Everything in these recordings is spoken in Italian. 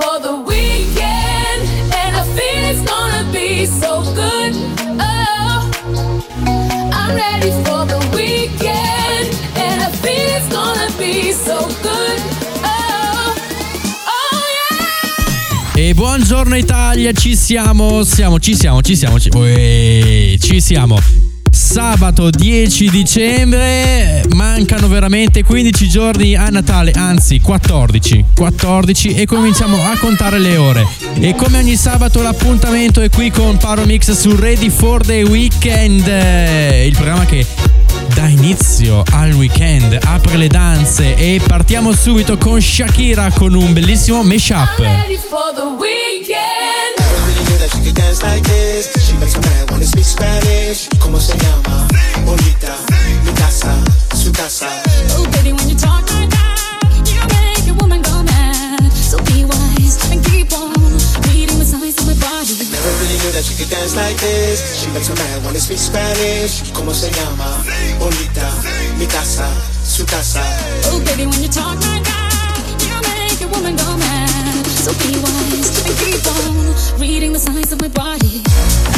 for the weekend, and I feel it's gonna be so good. Oh, I'm ready for the weekend, and I feel it's gonna be so good. Oh, oh. E buongiorno Italia, ci siamo, siamo, ci siamo, ci siamo, ci, Uè, ci siamo. Sabato 10 dicembre, mancano veramente 15 giorni a Natale, anzi 14, 14 e cominciamo a contare le ore. E come ogni sabato l'appuntamento è qui con Paro Mix su Ready for the Weekend, il programma che dà inizio al weekend, apre le danze e partiamo subito con Shakira con un bellissimo mashup. Ready for the weekend. really knew that she could dance like this. She makes a man wanna speak Spanish. ¿Cómo se llama? Bonita, mi casa, su casa. Oh, baby, when you talk like that, you make a woman go mad. So be wise and keep on reading the signs of my body. Never really knew that she could dance like this. She makes a man wanna speak Spanish. ¿Cómo se llama? Bonita, mi casa, su casa. Oh, baby, when you talk like that, you make a woman go mad. So be wise and keep on reading the signs of my body.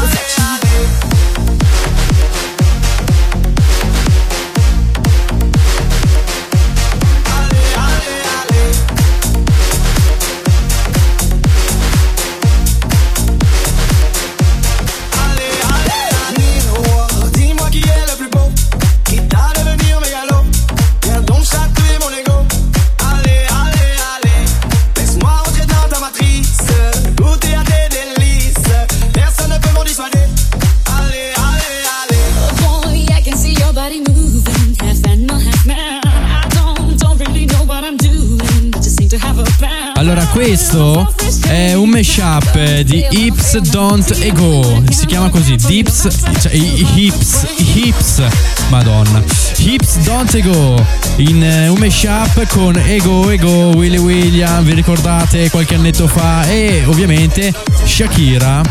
Allora, questo è un mashup di Hips Don't Ego. Si chiama così, Dips, cioè Hips, Hips, Madonna. Hips Don't Ego. In eh, un mashup con Ego Ego, Willy William, vi ricordate qualche annetto fa? E ovviamente Shakira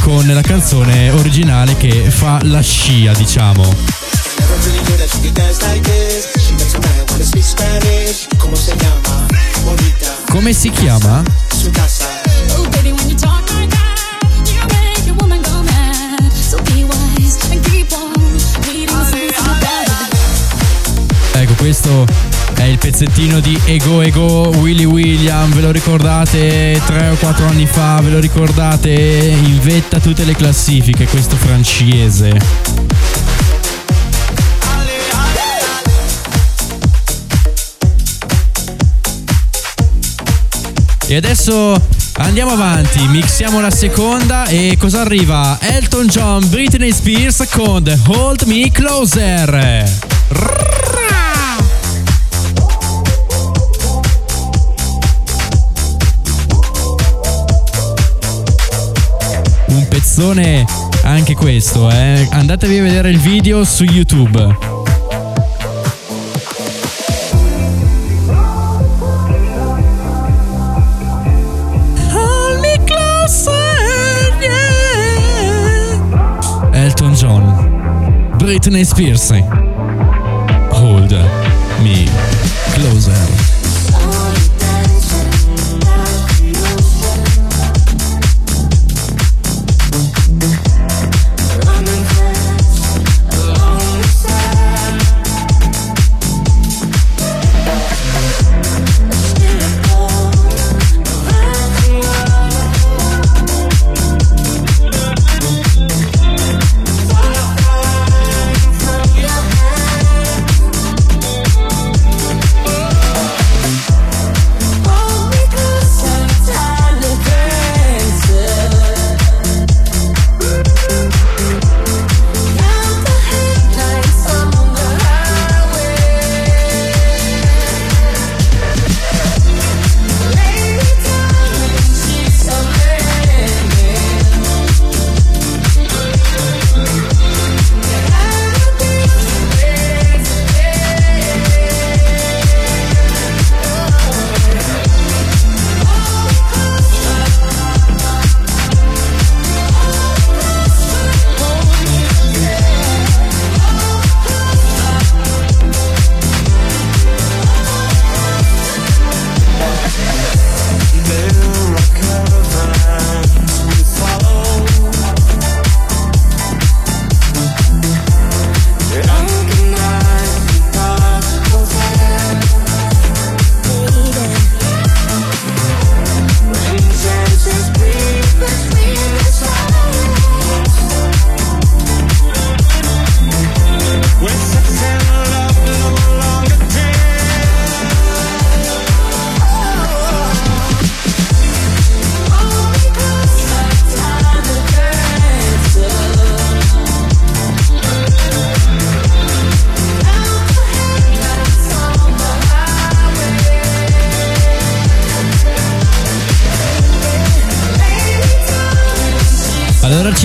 con la canzone originale che fa la scia, diciamo. ¿Cómo se Come si chiama? Ecco, questo è il pezzettino di Ego Ego Willy William, ve lo ricordate 3 o 4 anni fa, ve lo ricordate in vetta tutte le classifiche, questo francese. E adesso andiamo avanti, mixiamo la seconda e cosa arriva? Elton John, Britney Spears con The Hold Me Closer. Un pezzone anche questo, eh. Andatevi a vedere il video su YouTube. Britney Spears. Hold me closer.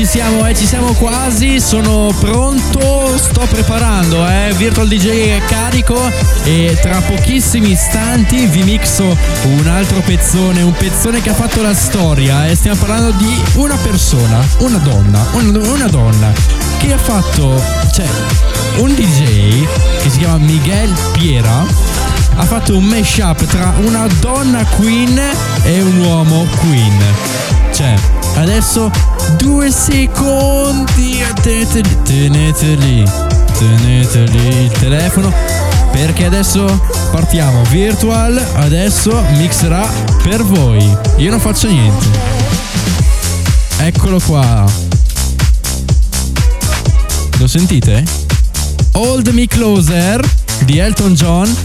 Siamo, eh, ci siamo quasi, sono pronto, sto preparando, eh, Virtual DJ è carico e tra pochissimi istanti vi mixo un altro pezzone, un pezzone che ha fatto la storia, eh. stiamo parlando di una persona, una donna, un- una donna che ha fatto, cioè, un DJ che si chiama Miguel Piera ha fatto un mashup tra una donna queen e un uomo queen. Cioè, adesso due secondi. Teneteli, teneteli, teneteli il telefono. Perché adesso partiamo. Virtual adesso mixerà per voi. Io non faccio niente. Eccolo qua. Lo sentite? Hold Me Closer di Elton John.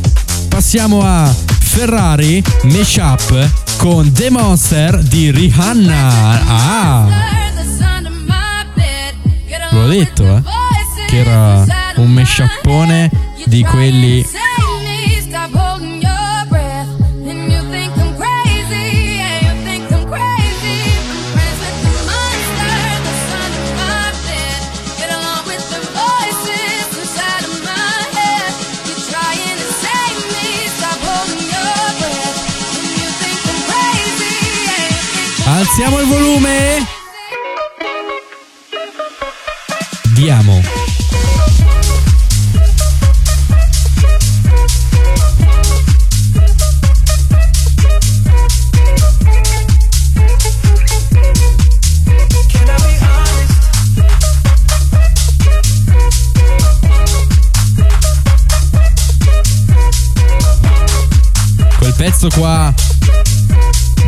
Passiamo a Ferrari Mashup con The Monster di Rihanna. Ah, l'ho detto, eh. Che era un mesciappone di quelli alziamo il volume. Diamo. Pezzo qua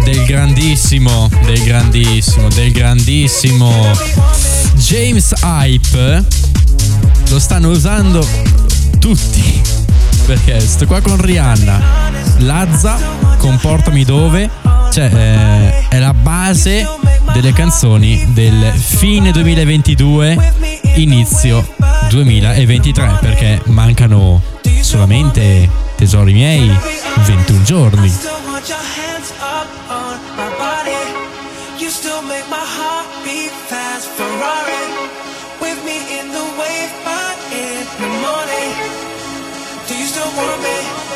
del grandissimo, del grandissimo, del grandissimo James Hype lo stanno usando tutti. Perché sto qua con Rihanna, Lazza, comportami dove, cioè eh, è la base delle canzoni del fine 2022, inizio 2023, perché mancano solamente, tesori miei, 21 giorni. Want me?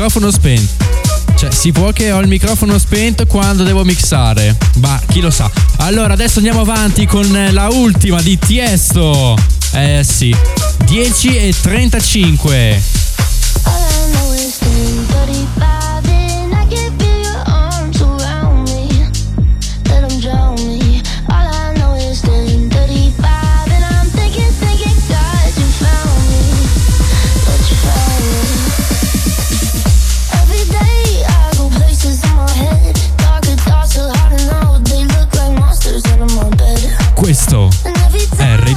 Microfono spento. Cioè, si può che ho il microfono spento quando devo mixare. Ma chi lo sa. Allora, adesso andiamo avanti con la ultima di Tiesto. Eh sì. 10 e 35.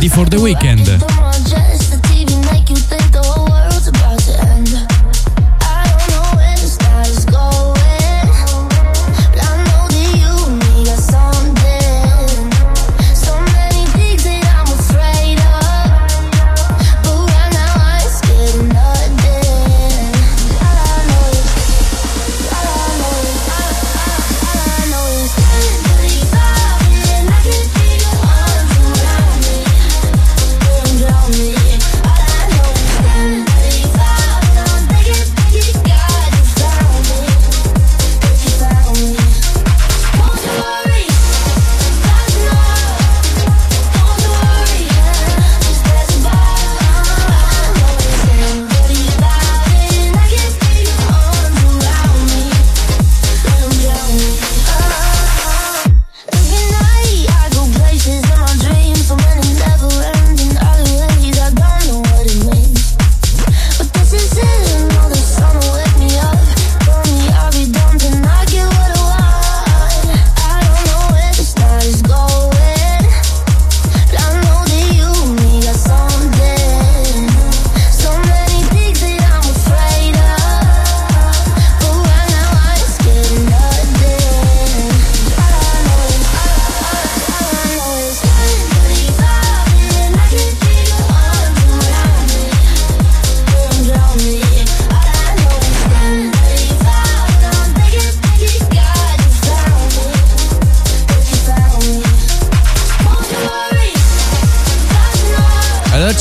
Ready for the Weekend.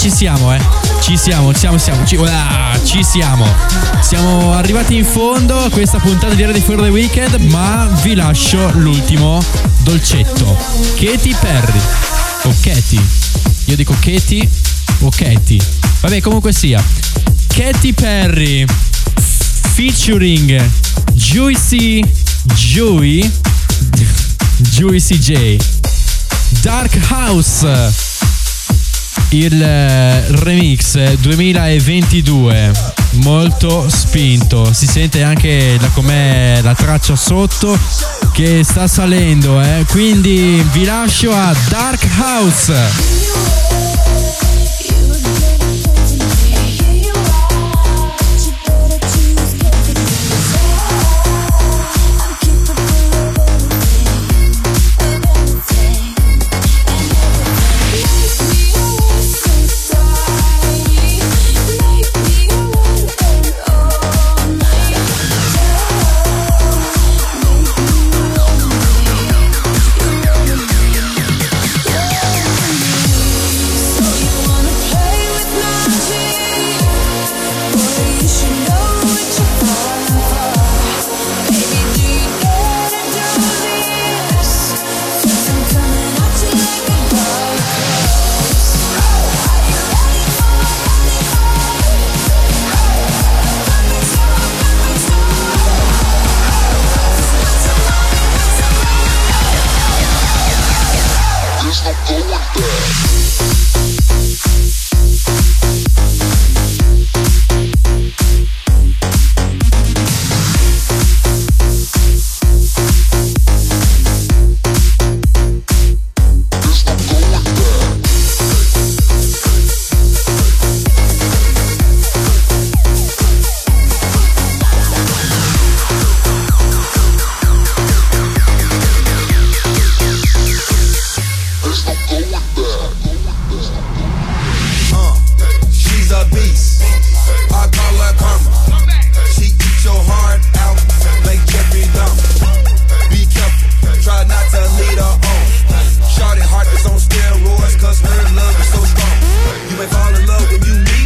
Ci siamo, eh. Ci siamo, siamo, siamo. Ci, ah, ci siamo. Siamo arrivati in fondo a questa puntata di Ready for the Weekend, ma vi lascio l'ultimo dolcetto. Katy Perry. O Katy. Io dico Katy o Katy. Vabbè, comunque sia. Katy Perry featuring Juicy Joey Juicy J Dark House il eh, remix 2022 molto spinto. Si sente anche da com'è la traccia sotto che sta salendo eh. quindi vi lascio a Dark House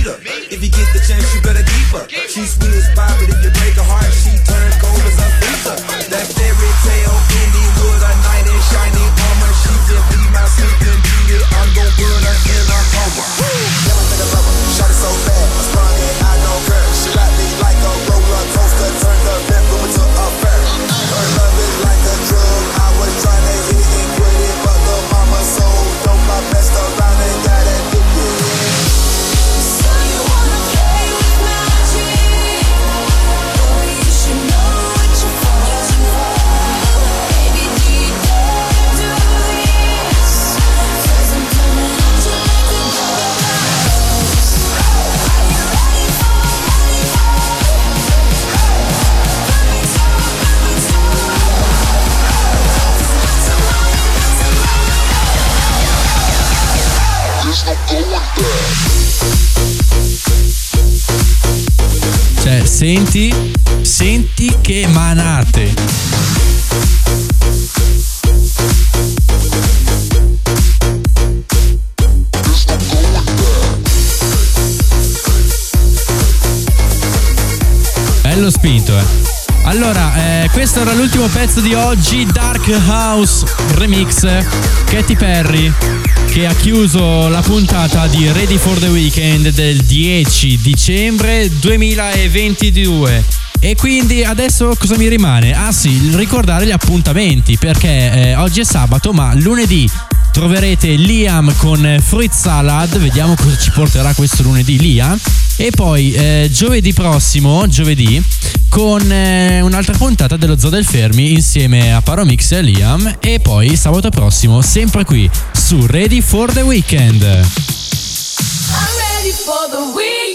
her. If you get the chance, you better keep her. She's sweet as pie, but if you break her heart, she turn cold as Cioè, senti, senti che manate. Bello spinto, eh. Allora, eh, questo era l'ultimo pezzo di oggi, Dark House Remix, Katy Perry, che ha chiuso la puntata di Ready for the Weekend del 10 dicembre 2022. E quindi adesso cosa mi rimane? Ah sì, ricordare gli appuntamenti, perché eh, oggi è sabato, ma lunedì troverete Liam con Fruit Salad, vediamo cosa ci porterà questo lunedì Liam. E poi eh, giovedì prossimo, giovedì, con eh, un'altra puntata dello Zoo del Fermi insieme a Paromix e Liam. E poi sabato prossimo, sempre qui su Ready for the Weekend. I'm ready for the weekend.